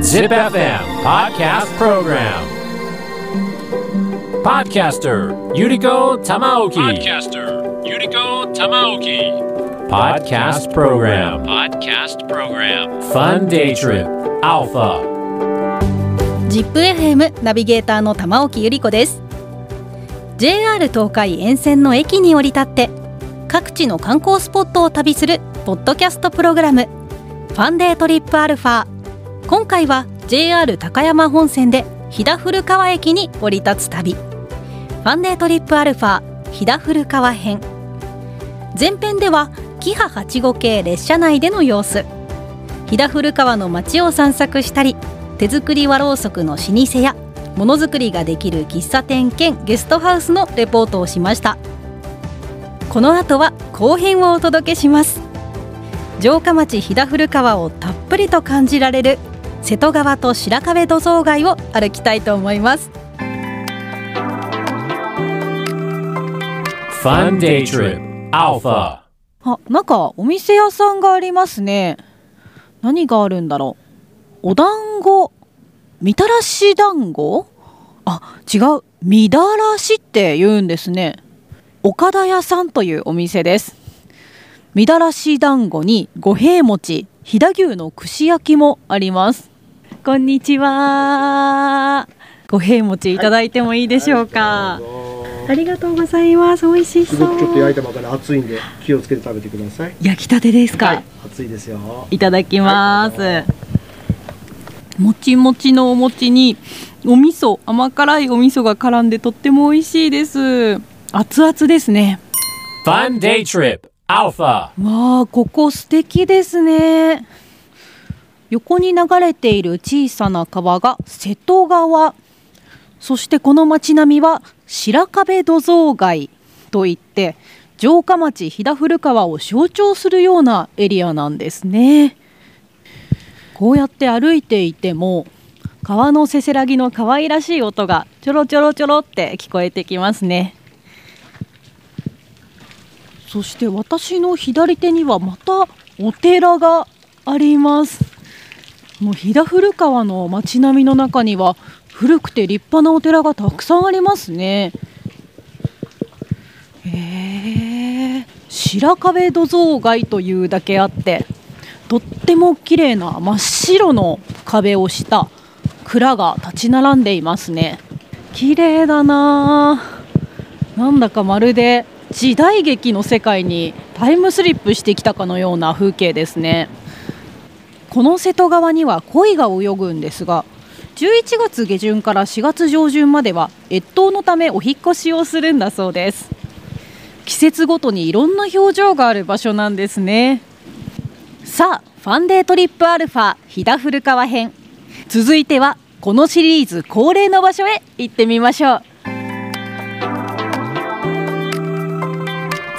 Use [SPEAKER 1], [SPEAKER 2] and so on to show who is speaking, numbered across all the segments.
[SPEAKER 1] Zip FM Podcast Program Podcaster Yuriko Tamaoki Podcaster Yuriko Tamaoki Podcast Program Podcast Program Fun Day Trip Alpha
[SPEAKER 2] ZIPFM ナビゲーターの玉置ゆり子です JR 東海沿線の駅に降り立って各地の観光スポットを旅するポッドキャストプログラムファンデートリップアルファ。今回は JR 高山本線で飛騨古川駅に降り立つ旅。ファンデートリップアルファ飛騨古川編。前編ではキハ8号系列車内での様子。飛騨古川の街を散策したり手作り和ろうそくの老舗やものづくりができる喫茶店兼ゲストハウスのレポートをしました。この後は後編をお届けします。城下町飛騨古川をたっぷりと感じられる瀬戸川と白壁土蔵街を歩きたいと思います。
[SPEAKER 1] Fun Day Trip Alpha.
[SPEAKER 2] あ、なんかお店屋さんがありますね。何があるんだろう。お団子みたらし団子？あ、違う。みだらしって言うんですね。岡田屋さんというお店ですみだらし団子に五平餅飛騨牛の串焼きもあります。こんにちは。五平餅いただいてもいいでしょうか、ありがとうございます。美味し
[SPEAKER 3] す
[SPEAKER 2] そう。
[SPEAKER 3] ごくちょっと焼いたばかり熱いんで気をつけて食べてください。
[SPEAKER 2] 焼きたてですか、
[SPEAKER 3] はい、熱いですよ。
[SPEAKER 2] いただきます、
[SPEAKER 3] はい
[SPEAKER 2] もちもちのお餅にお味噌甘辛いお味噌が絡んでとっても美味しいです。熱々ですね。
[SPEAKER 1] Fun Day Trip Alpha
[SPEAKER 2] わあここ素敵ですね。横に流れている小さな川が瀬戸川。そしてこの町並みは白壁土蔵街といって城下町飛騨古川を象徴するようなエリアなんですね。こうやって歩いていても川のせせらぎの可愛らしい音がちょろちょろちょろって聞こえてきますね。そして私の左手にはまたお寺があります。もう飛騨古川の街並みの中には古くて立派なお寺がたくさんありますね。へえ白壁土蔵街というだけあってとっても綺麗な真っ白の壁をした蔵が立ち並んでいますね。綺麗だななんだかまるで時代劇の世界にタイムスリップしてきたかのような風景ですね。この瀬戸川には鯉が泳ぐんですが11月下旬から4月上旬までは越冬のためお引越しをするんだそうです。季節ごとにいろんな表情がある場所なんですね。さあファンデートリップアルファ飛騨古川編。続いてはこのシリーズ恒例の場所へ行ってみましょう。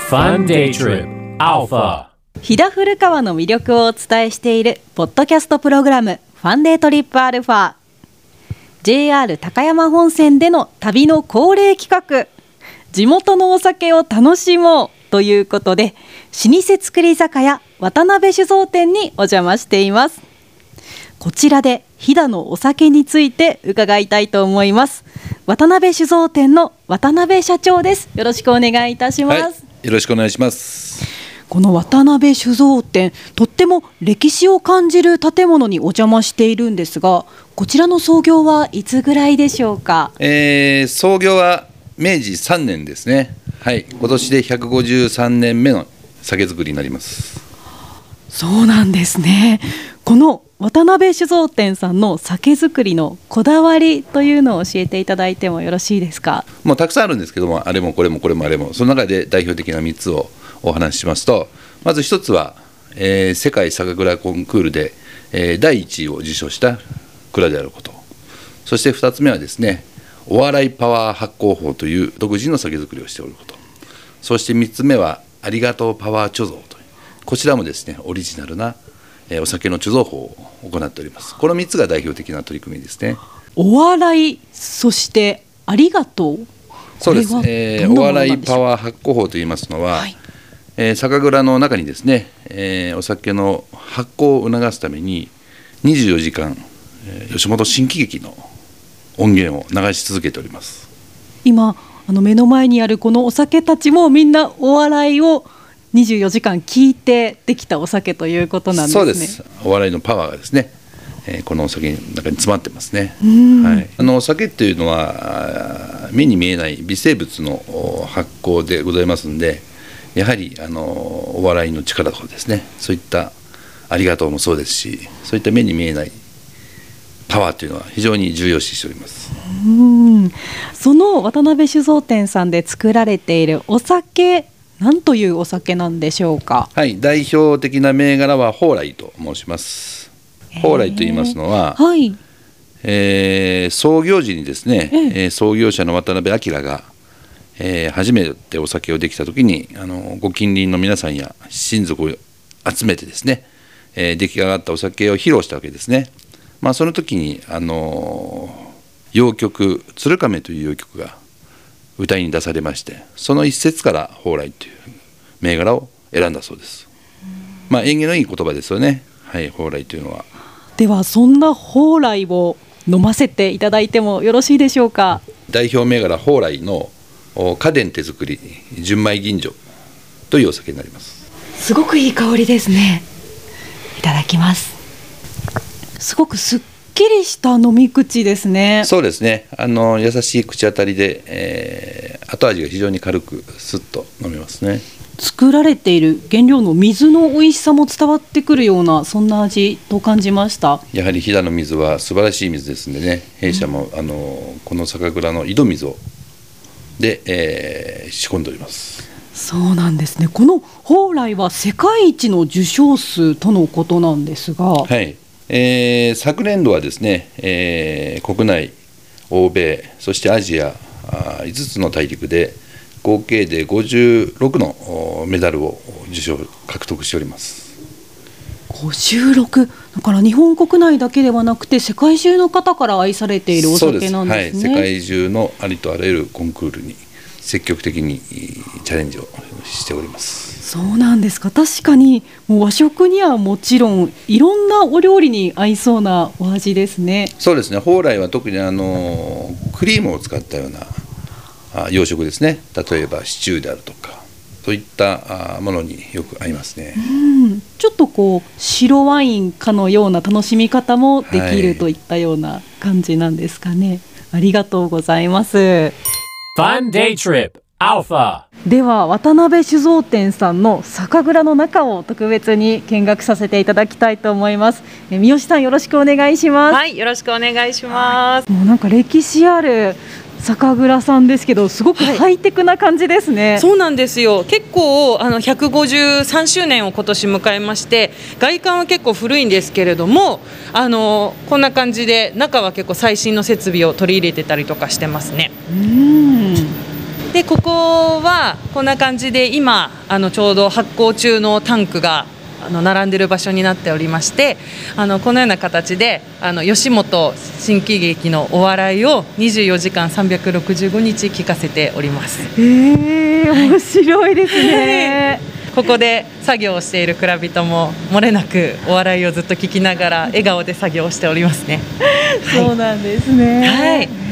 [SPEAKER 1] Fun Day Trip Alpha.
[SPEAKER 2] 飛騨古川の魅力をお伝えしているポッドキャストプログラムファンデートリップアルファ JR 高山本線での旅の恒例企画。地元のお酒を楽しもうということで老舗造り酒屋渡辺酒造店にお邪魔しています。こちらで飛騨のお酒について伺いたいと思います。渡辺酒造店の渡辺社長です。よろしくお願いいたします、
[SPEAKER 4] はい、よろしくお願いします。
[SPEAKER 2] この渡辺酒造店とっても歴史を感じる建物にお邪魔しているんですがこちらの創業はいつぐらいでしょうか？
[SPEAKER 4] えー創業は明治3年ですね。はい、今年で153年目の酒造りになります。
[SPEAKER 2] そうなんですねこの渡辺酒造店さんの酒造りのこだわりというのを教えていただいてもよろしいですか？
[SPEAKER 4] もうたくさんあるんですけども、あれもこれもこれもあれも、その中で代表的な3つをお話ししますと、まず1つは、えー世界酒蔵コンクールで、えー第1位を受賞した蔵であること。そして2つ目はですね、お笑いパワー発酵法という独自の酒造りをしておること。そして3つ目は、ありがとうパワー貯蔵という、こちらもですね、オリジナルな、お酒の貯蔵法を行っております。この3つが代表的な取り組みですね。
[SPEAKER 2] お笑いそしてありがとう
[SPEAKER 4] そうです
[SPEAKER 2] こ。れは
[SPEAKER 4] えーお笑
[SPEAKER 2] ない
[SPEAKER 4] パワー発酵法といいますのは、
[SPEAKER 2] はい
[SPEAKER 4] えー酒蔵の中にですね、えーお酒の発酵を促すために24時間、えー吉本新喜劇の音源を流し続けております
[SPEAKER 2] 今あの目の前にあるこのお酒たちもみんなお笑いを24時間聞いてできたお酒ということなんですね。
[SPEAKER 4] そうです。お笑いのパワーがですね、えーこのお酒の中に詰まってますね、
[SPEAKER 2] ん。
[SPEAKER 4] はい、あのお酒っていうのは目に見えない微生物のお発酵でございますんでやはりあのお笑いの力とかですね。そういったありがとうもそうですしそういった目に見えないパワーというのは非常に重要視しております。
[SPEAKER 2] うん。その渡辺酒造店さんで作られているお酒なんというお酒なんでしょうか？
[SPEAKER 4] はい代表的な銘柄は蓬莱と申します蓬莱と言いますのは、
[SPEAKER 2] はい。
[SPEAKER 4] えー創業時にですね、えー創業者の渡辺明が、えー初めてお酒をできた時にあのご近隣の皆さんや親族を集めてですね、えー出来上がったお酒を披露したわけですね。まあ、その時にあの洋曲「鶴亀」という洋曲が歌いに出されましてその一節から「蓬莱」という銘柄を選んだそうです。まあ縁起のいい言葉ですよね。はい、蓬莱というのは。
[SPEAKER 2] ではそんな蓬莱を飲ませていただいてもよろしいでしょうか。
[SPEAKER 4] 代表銘柄蓬莱のお家電手作り純米吟醸というお酒になります
[SPEAKER 2] すごくいい香りですね。いただきます。すごくすっきりした飲み口ですね。
[SPEAKER 4] そうですねあの優しい口当たりで、えー後味が非常に軽くスッと飲めますね
[SPEAKER 2] 作られている原料の水の美味しさも伝わってくるようなそんな味と感じました。
[SPEAKER 4] やはり飛騨の水は素晴らしい水ですんでね弊社も、あのこの酒蔵の井戸水をで、えー仕込んでおります
[SPEAKER 2] そうなんですね。この蓬莱は世界一の受賞数とのことなんですが、
[SPEAKER 4] はい、えー昨年度はですね、えー国内、欧米、そしてアジアあ5つの大陸で合計で56のおメダルを受賞獲得しております。
[SPEAKER 2] 56だから日本国内だけではなくて世界中の方から愛されているお酒なんですね。
[SPEAKER 4] はい、世界中のありとあらゆるコンクールに積極的にチャレンジをしております。
[SPEAKER 2] そうなんですか確かにもう和食にはもちろんいろんなお料理に合いそうなお味ですね。
[SPEAKER 4] そうですね蓬莱は特にあのクリームを使ったようなあ洋食ですね例えばシチューであるとかそういったあものによく合いますね。
[SPEAKER 2] うん、ちょっとこう白ワインかのような楽しみ方もでき
[SPEAKER 4] はい
[SPEAKER 2] るといったような感じなんですかね。ありがとうございます。
[SPEAKER 1] Fun Day Trip Alpha.
[SPEAKER 2] では渡辺酒造店さんの酒蔵の中を特別に見学させていただきたいと思います。え三好さんよろしくお願いします。
[SPEAKER 5] はい、よろしくお願いします。
[SPEAKER 2] もうなんか歴史ある酒蔵さんですけど、すごく
[SPEAKER 5] はい
[SPEAKER 2] ハイテクな感じですね。
[SPEAKER 5] そうなんですよ。結構あの153周年を今年迎えまして、外観は結構古いんですけれども、あのこんな感じで中は結構最新の設備を取り入れてたりとかしてますね。
[SPEAKER 2] うん。
[SPEAKER 5] でここはこんな感じで今あのちょうど発酵中のタンクがあの並んでる場所になっておりましてあのこのような形であの吉本新喜劇のお笑いを24時間365日聞かせております
[SPEAKER 2] ええ面白いですね。
[SPEAKER 5] ここで作業をしている蔵人も漏れなくお笑いをずっと聞きながら笑顔で作業をしておりますね
[SPEAKER 2] そうなんですね。
[SPEAKER 5] はい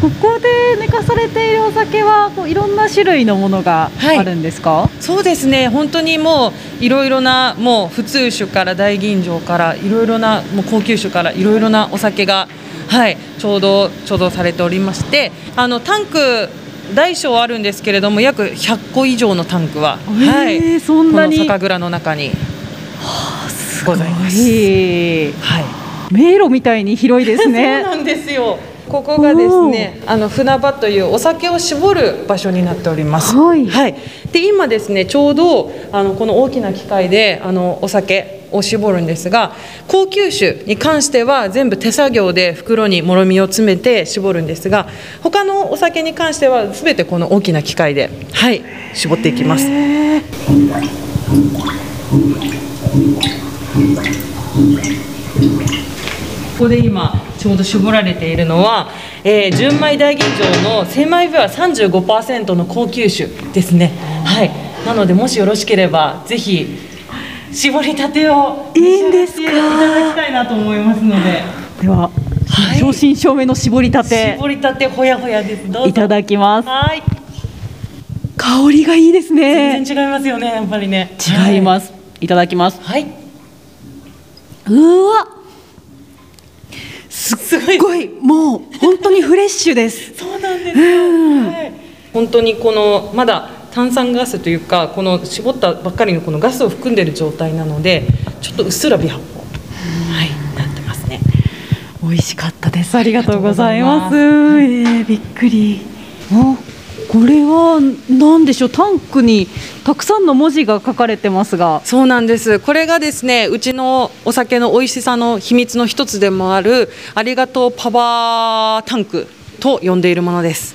[SPEAKER 2] ここで寝かされているお酒はこういろんな種類のものが
[SPEAKER 5] はい
[SPEAKER 2] あるんですか？
[SPEAKER 5] そうですね本当にもういろいろなもう普通酒から大吟醸からいろいろなもう高級酒からいろいろなお酒がはいちょうど貯蔵されておりましてあのタンク大小あるんですけれども約100個以上のタンクは、
[SPEAKER 2] へ
[SPEAKER 5] はい
[SPEAKER 2] ーそんなに？
[SPEAKER 5] この酒蔵の中にございます。
[SPEAKER 2] いい
[SPEAKER 5] はい
[SPEAKER 2] 迷路みたいに広いです
[SPEAKER 5] そう
[SPEAKER 2] ね。
[SPEAKER 5] なんですよ。ここがですね、あの船場というお酒を絞る場所になっております。
[SPEAKER 2] はい
[SPEAKER 5] で今ですねちょうどあのこの大きな機械であのお酒を絞るんですが、高級酒に関しては全部手作業で袋にもろみを詰めて絞るんですが、他のお酒に関してはすべてこの大きな機械ではい絞っていきます。ここで今ちょうど絞られているのは、えー純米大吟醸の精米部は35%の高級酒ですね。はい。なのでもしよろしければぜひ絞りたてを
[SPEAKER 2] いいんですか
[SPEAKER 5] いただきたいなと思いますので。
[SPEAKER 2] では、
[SPEAKER 5] はい。
[SPEAKER 2] 正真正銘の絞りたて。
[SPEAKER 5] 絞りたてほやほやです。どうぞ。
[SPEAKER 2] いただきます。
[SPEAKER 5] はい。
[SPEAKER 2] 香りがいいですね。
[SPEAKER 5] 全然違いますよねやっぱりね。
[SPEAKER 2] 違います。い。ただきます。
[SPEAKER 5] はい、はいう
[SPEAKER 2] わすっごい。もう本当にフレッシュです。
[SPEAKER 5] そうなんですよ、はい、本当にこのまだ炭酸ガスというかこの絞ったばっかりのこのガスを含んでいる状態なのでちょっとうっすら微発泡。はいなってますね。
[SPEAKER 2] 美味しかったです。ありがとうございます。えー、びっくり。あこれは何でしょう？タンクにたくさんの文字が書かれてますが。
[SPEAKER 5] そうなんです。これがですねうちのお酒の美味しさの秘密の一つでもあるありがとうパワータンクと呼んでいるものです。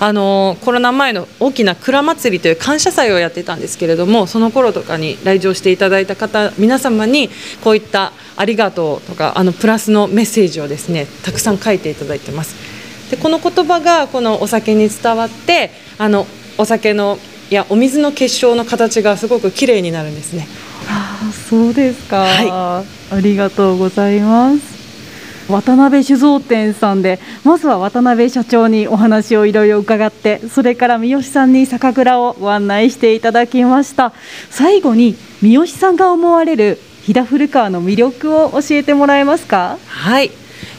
[SPEAKER 5] あのコロナ前の大きな蔵祭りという感謝祭をやってたんですけれどもその頃とかに来場していただいた方皆様にこういった「ありがとう」とかあのプラスのメッセージをですねたくさん書いていただいてます。でこの言葉がこのお酒に伝わってあのお酒のいやお水の結晶の形がすごく綺麗になるんですね。
[SPEAKER 2] ああそうですか、
[SPEAKER 5] は
[SPEAKER 2] ありがとうございます。渡辺酒造店さんでまずは渡辺社長にお話をいろいろ伺ってそれから三好さんに酒蔵をご案内していただきました。最後に三好さんが思われる飛騨古川の魅力を教えてもらえますか？
[SPEAKER 5] はい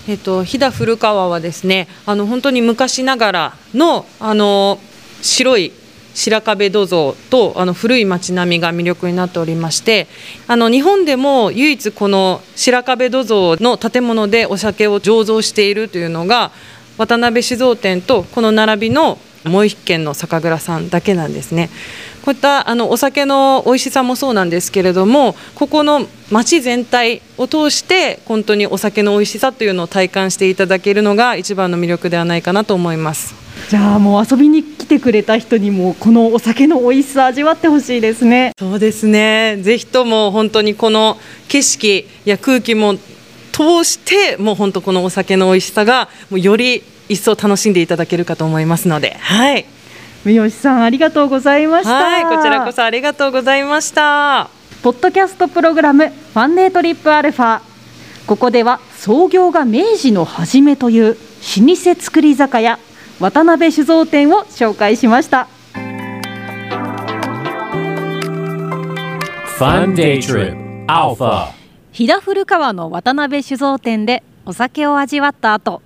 [SPEAKER 5] えっと、飛騨古川はですねあの本当に昔ながらのあの白い白壁土蔵とあの古い町並みが魅力になっておりましてあの日本でも唯一この白壁土蔵の建物でお酒を醸造しているというのが渡辺酒造店とこの並びのもう一軒の酒蔵さんだけなんですね。こういったあのお酒の美味しさもそうなんですけれどもここの町全体を通して本当にお酒の美味しさというのを体感していただけるのが一番の魅力ではないかなと思います。
[SPEAKER 2] じゃあもう遊びに来てくれた人にもこのお酒の美味しさ味わってほしいですね
[SPEAKER 5] そうですねぜひとも本当にこの景色や空気も通してもう本当このお酒の美味しさがもうより一層楽しんでいただけるかと思いますので。はい、
[SPEAKER 2] 三好さんありがとうございました。
[SPEAKER 5] はい、こちらこそありがとうございました。
[SPEAKER 2] ポッドキャストプログラムファンデートリップアルファ。ここでは創業が明治の初めという老舗造り酒屋渡辺酒造店を紹介しました。
[SPEAKER 1] Fun Day Trip Alpha.
[SPEAKER 2] 飛騨古川の渡辺酒造店でお酒を味わった後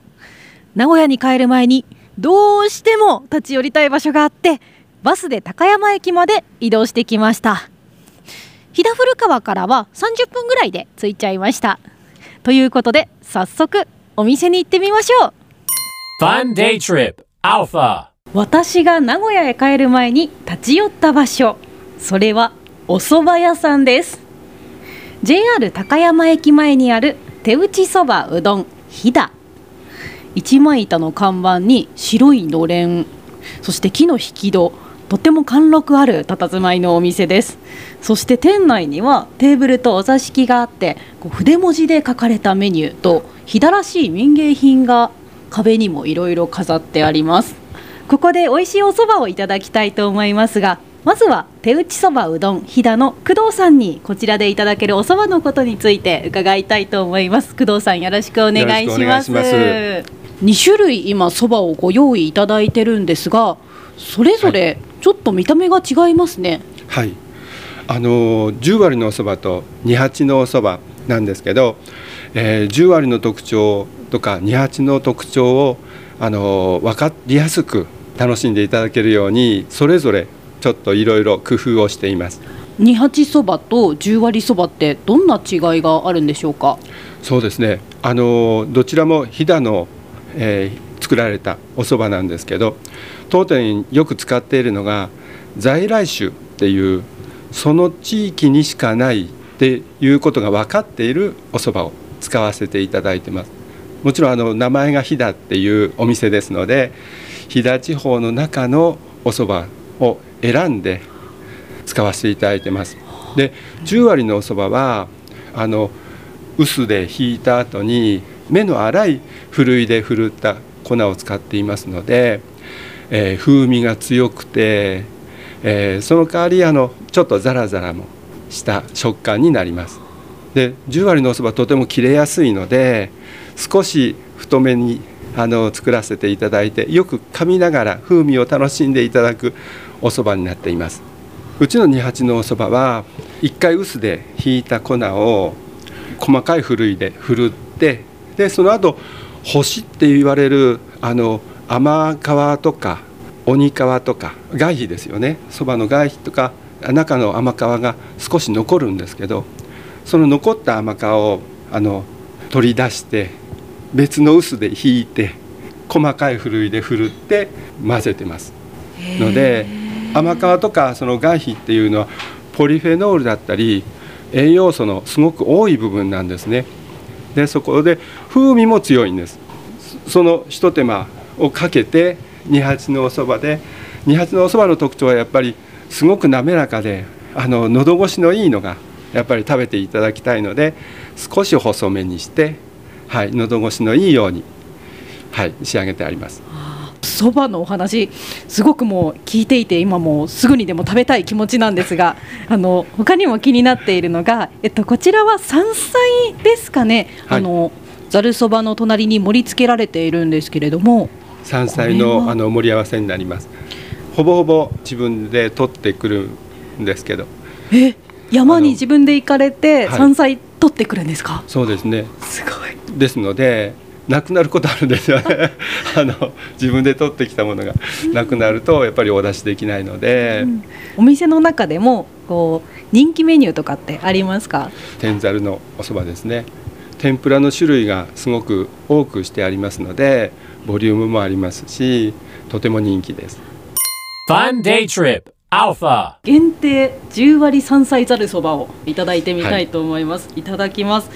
[SPEAKER 2] 名古屋に帰る前にどうしても立ち寄りたい場所があってバスで高山駅まで移動してきました。飛騨古川からは30分ぐらいで着いちゃいました。ということで早速お店に行ってみましょう。
[SPEAKER 1] Fun Day Trip Alpha.
[SPEAKER 2] 私が名古屋へ帰る前に立ち寄った場所。それはお蕎麦屋さんです。JR 高山駅前にある手打ちそばうどんひだ一枚板の看板に白いのれんそして木の引き戸とても貫禄ある佇まいのお店です。そして店内にはテーブルとお座敷があってこう筆文字で書かれたメニューと飛騨らしい民芸品が壁にもいろいろ飾ってあります。ここで美味しいお蕎麦をいただきたいと思いますがまずは手打ちそばうどん飛騨の工藤さんにこちらでいただけるお蕎麦のことについて伺いたいと思います。工藤さんよろしくお願いします。2種類今蕎麦をご用意いただいてるんですがそれぞれちょっと見た目が違いますね、
[SPEAKER 6] はい、あの10割のおそばと28のおそばなんですけど、えー、10割の特徴とか28の特徴をあの分かりやすく楽しんでいただけるようにそれぞれちょっといろいろ工夫をしています。
[SPEAKER 2] 二八そばと10割そばってどんな違いがあるんでしょうか？
[SPEAKER 6] そうですね。あのどちらも飛騨の、えー作られたお蕎麦なんですけど当店よく使っているのが在来種っていうその地域にしかないっていうことが分かっているお蕎麦を使わせていただいてます。もちろんあの名前が飛騨っていうお店ですので飛騨地方の中のお蕎麦を選んで使わせていただいてます。で10割のお蕎麦はあの臼でひいた後に目の粗いふるいでふるった粉を使っていますので、えー風味が強くて、えーその代わりあのちょっとザラザラもした食感になります。で10割のお蕎麦とても切れやすいので少し太めにあの作らせていただいてよく噛みながら風味を楽しんでいただくお蕎麦になっています。うちの二八のお蕎麦は1回臼でひいた粉を細かいふるいでふるってでその後干しって言われるあの甘皮とか鬼皮とか外皮ですよね。そばの外皮とか中の甘皮が少し残るんですけどその残った甘皮をあの取り出して別の臼でひいて細かいふるいでふるって混ぜてます。ので甘皮とかその外皮っていうのはポリフェノールだったり栄養素のすごく多い部分なんですねでそこで風味も強いんです。そのひと手間をかけて二八のおそばで二八のおそばの特徴はやっぱりすごく滑らかであの喉越しのいいのがやっぱり食べていただきたいので少し細めにしてはい喉越しのいいようにはい仕上げてあります。
[SPEAKER 2] そばのお話すごくもう聞いていて今もうすぐにでも食べたい気持ちなんですが あの他にも気になっているのが、えっと、こちらは山菜ですかね、
[SPEAKER 6] はい。
[SPEAKER 2] あのざるそばの隣に盛り付けられているんですけれども
[SPEAKER 6] 山菜のあの盛り合わせになります。ほぼほぼ自分で取ってくるんですけど。
[SPEAKER 2] え山に自分で行かれて
[SPEAKER 6] はい。
[SPEAKER 2] 山菜取ってくるんですか、
[SPEAKER 6] そうですね。
[SPEAKER 2] すごい。
[SPEAKER 6] ですのでなくなることあるんですよね。あの自分で取ってきたものがなくなるとやっぱりお出しできないので、
[SPEAKER 2] お店の中でもこう人気メニューとかってありますか？
[SPEAKER 6] 天ざるのお蕎麦ですね。天ぷらの種類がすごく多くしてありますのでボリュームもありますしとても人気です。
[SPEAKER 1] Fun Day Trip Alpha.
[SPEAKER 2] 限定10割山菜ざるそばをいただいてみたいと思います、い、ただきます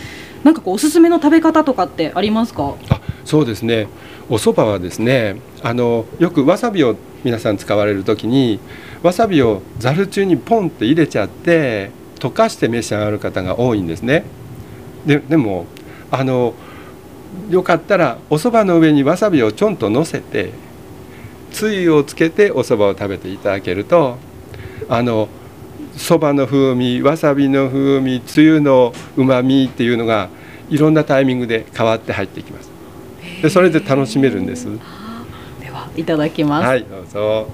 [SPEAKER 2] なんかこうおすすめの食べ方とかってありますか？
[SPEAKER 6] あそうですね。お蕎麦はですねあのよくわさびを皆さん使われる時にわさびをざる中にポンって入れちゃって溶かして召し上がる方が多いんですね。ででもあのよかったらお蕎麦の上にわさびをちょんと乗せてつゆをつけてお蕎麦を食べていただけるとあのそばの風味わさびの風味つゆのうまみっていうのがいろんなタイミングで変わって入ってきます。でそれで楽しめるんです。
[SPEAKER 2] ではいただきます、
[SPEAKER 6] はいどうぞ。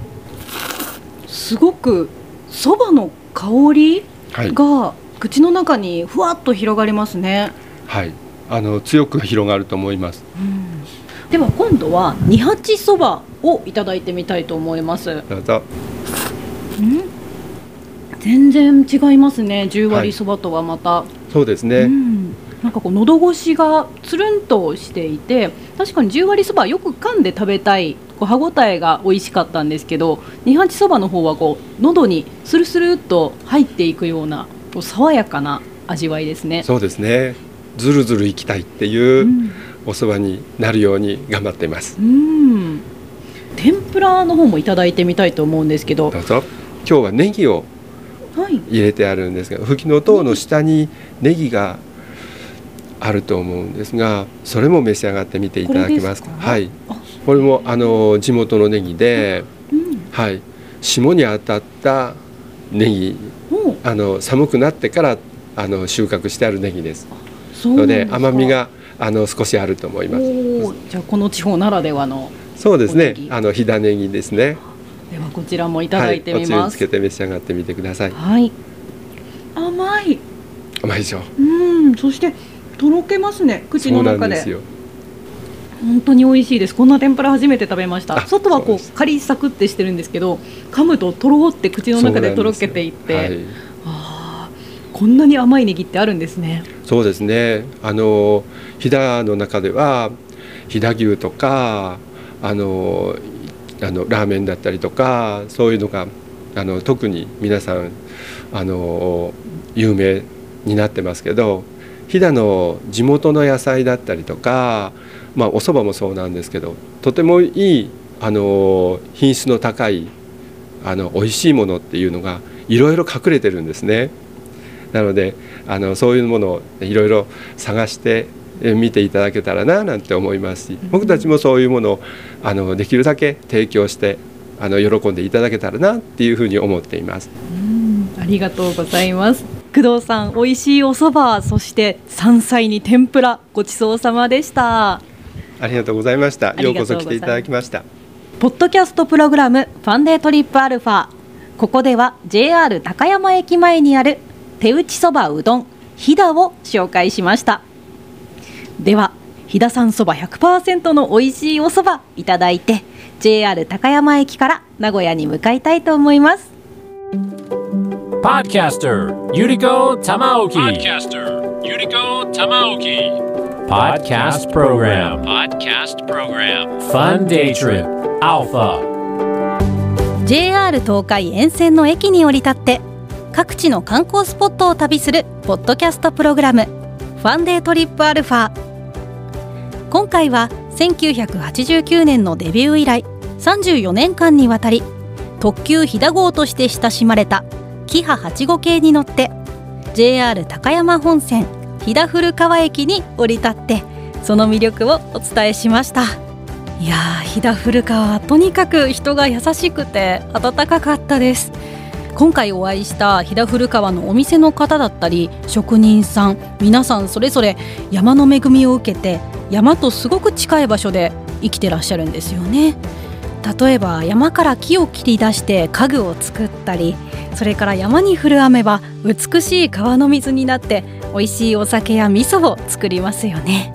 [SPEAKER 2] すごくそばの香り
[SPEAKER 6] はい、
[SPEAKER 2] が口の中にふわっと広がりますね、
[SPEAKER 6] はい、あの強く広がると思います。
[SPEAKER 2] では今度は二八そばをいただいてみたいと思います。
[SPEAKER 6] どうぞ
[SPEAKER 2] 全然違いますね10割そばとはまた、
[SPEAKER 6] そうですね、
[SPEAKER 2] うん、なんかこう喉越しがつるんとしていて確かに10割そばよく噛んで食べたいこう歯ごたえが美味しかったんですけど二八そばの方はこう喉にスルスルっと入っていくようなこう爽やかな味わいですね。
[SPEAKER 6] そうですね。ずるずるいきたいっていううん。お蕎麦になるように頑張っています。
[SPEAKER 2] うん。天ぷらの方もいただいてみたいと思うんですけど。
[SPEAKER 6] どうぞ。今日はネギを
[SPEAKER 2] はい
[SPEAKER 6] 入れてあるんですが吹きの塔の下にネギがあると思うんですがそれも召し上がってみていただけますか？はい。
[SPEAKER 2] あ。
[SPEAKER 6] これもあの地元のネギで、
[SPEAKER 2] うん。
[SPEAKER 6] はい。霜に当たったネギあの寒くなってからあの収穫してあるネギです。の
[SPEAKER 2] で
[SPEAKER 6] 甘みがあの少しあると思います。
[SPEAKER 2] じゃあこの地方ならではの
[SPEAKER 6] そうですね。あの飛騨ネギですね
[SPEAKER 2] ではこちらもいただいてみ
[SPEAKER 6] はい、おつゆ
[SPEAKER 2] ます
[SPEAKER 6] つけて召し上がってみてください。
[SPEAKER 2] はい。甘い。
[SPEAKER 6] 甘いでしょ。
[SPEAKER 2] うんそしてとろけますね口の中で。本当に美味しいです。こんな天ぷら初めて食べました。
[SPEAKER 6] あ
[SPEAKER 2] 外はこ
[SPEAKER 6] そう
[SPEAKER 2] カリサクってしてるんですけど噛むととろって口の中でとろけていって、
[SPEAKER 6] はい。
[SPEAKER 2] あーこんなに甘いネギってあるんですね。
[SPEAKER 6] そうですね。あの飛騨の中では飛騨牛とかあのあのラーメンだったりとかそういうのがあの特に皆さんあの有名になってますけど飛騨の地元の野菜だったりとか、まあ、お蕎麦もそうなんですけどとてもいいあの品質の高いあの美味しいものっていうのがいろいろ隠れてるんですね。なのであのそういうものをいろいろ探して見ていただけたらななんて思いますし僕たちもそういうものをあのできるだけ提供してあの喜んでいただけたらなっていうふうに思っています。
[SPEAKER 2] うんありがとうございます。工藤さん美味しいお蕎麦そして山菜に天ぷらごちそうさまでした。
[SPEAKER 6] ありがとうございました。ようこそ来ていただきました。
[SPEAKER 2] ポッドキャストプログラムファンデートリップアルファ。ここでは JR 高山駅前にある手打ちそばうどん飛騨を紹介しましたでは飛田産そば100%の美味しいおそばいただいて JR 高山駅から名古屋に向かいたいと思います。JR 東海沿線の駅に降り立って各地の観光スポットを旅するポッドキャストプログラムファンデートリップアルファ今回は1989年のデビュー以来34年間にわたり特急飛騨号として親しまれたキハ8号系に乗って JR 高山本線飛騨古川駅に降り立ってその魅力をお伝えしました。いやー飛騨古川はとにかく人が優しくて温かかったです。今回お会いした飛騨古川のお店の方だったり職人さん皆さんそれぞれ山の恵みを受けて山とすごく近い場所で生きてらっしゃるんですよね。例えば山から木を切り出して家具を作ったりそれから山に降る雨は美しい川の水になって美味しいお酒や味噌を作りますよね。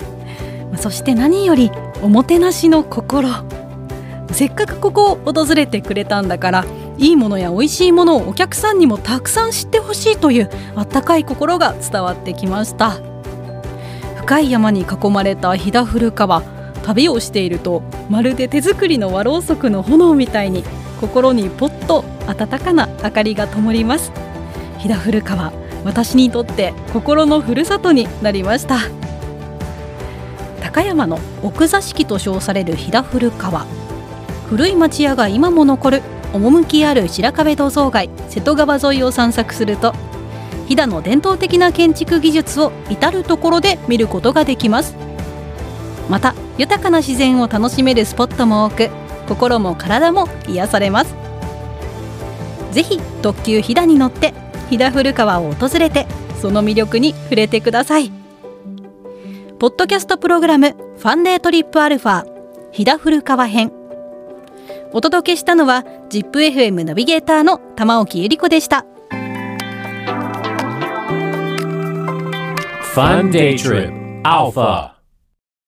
[SPEAKER 2] そして何よりおもてなしの心。せっかくここを訪れてくれたんだからいいものや美味しいものをお客さんにもたくさん知ってほしいというあったかい心が伝わってきました。深い山に囲まれた飛騨古川。旅をしているとまるで手作りの和ろうそくの炎みたいに心にポッと温かな明かりが灯ります。飛騨古川私にとって心のふるさとになりました。高山の奥座敷と称される飛騨古川。古い町屋が今も残る趣ある白壁土蔵街瀬戸川沿いを散策すると飛騨の伝統的な建築技術を至る所で見ることができます。また豊かな自然を楽しめるスポットも多く心も体も癒されます。ぜひ特急飛騨に乗って飛騨古川を訪れてその魅力に触れてください。ポッドキャストプログラムファンデートリップアルファ飛騨古川編。お届けしたのは ZIPFM ナビゲーターの玉置ゆり子でした。
[SPEAKER 1] Fun day trip. Alpha.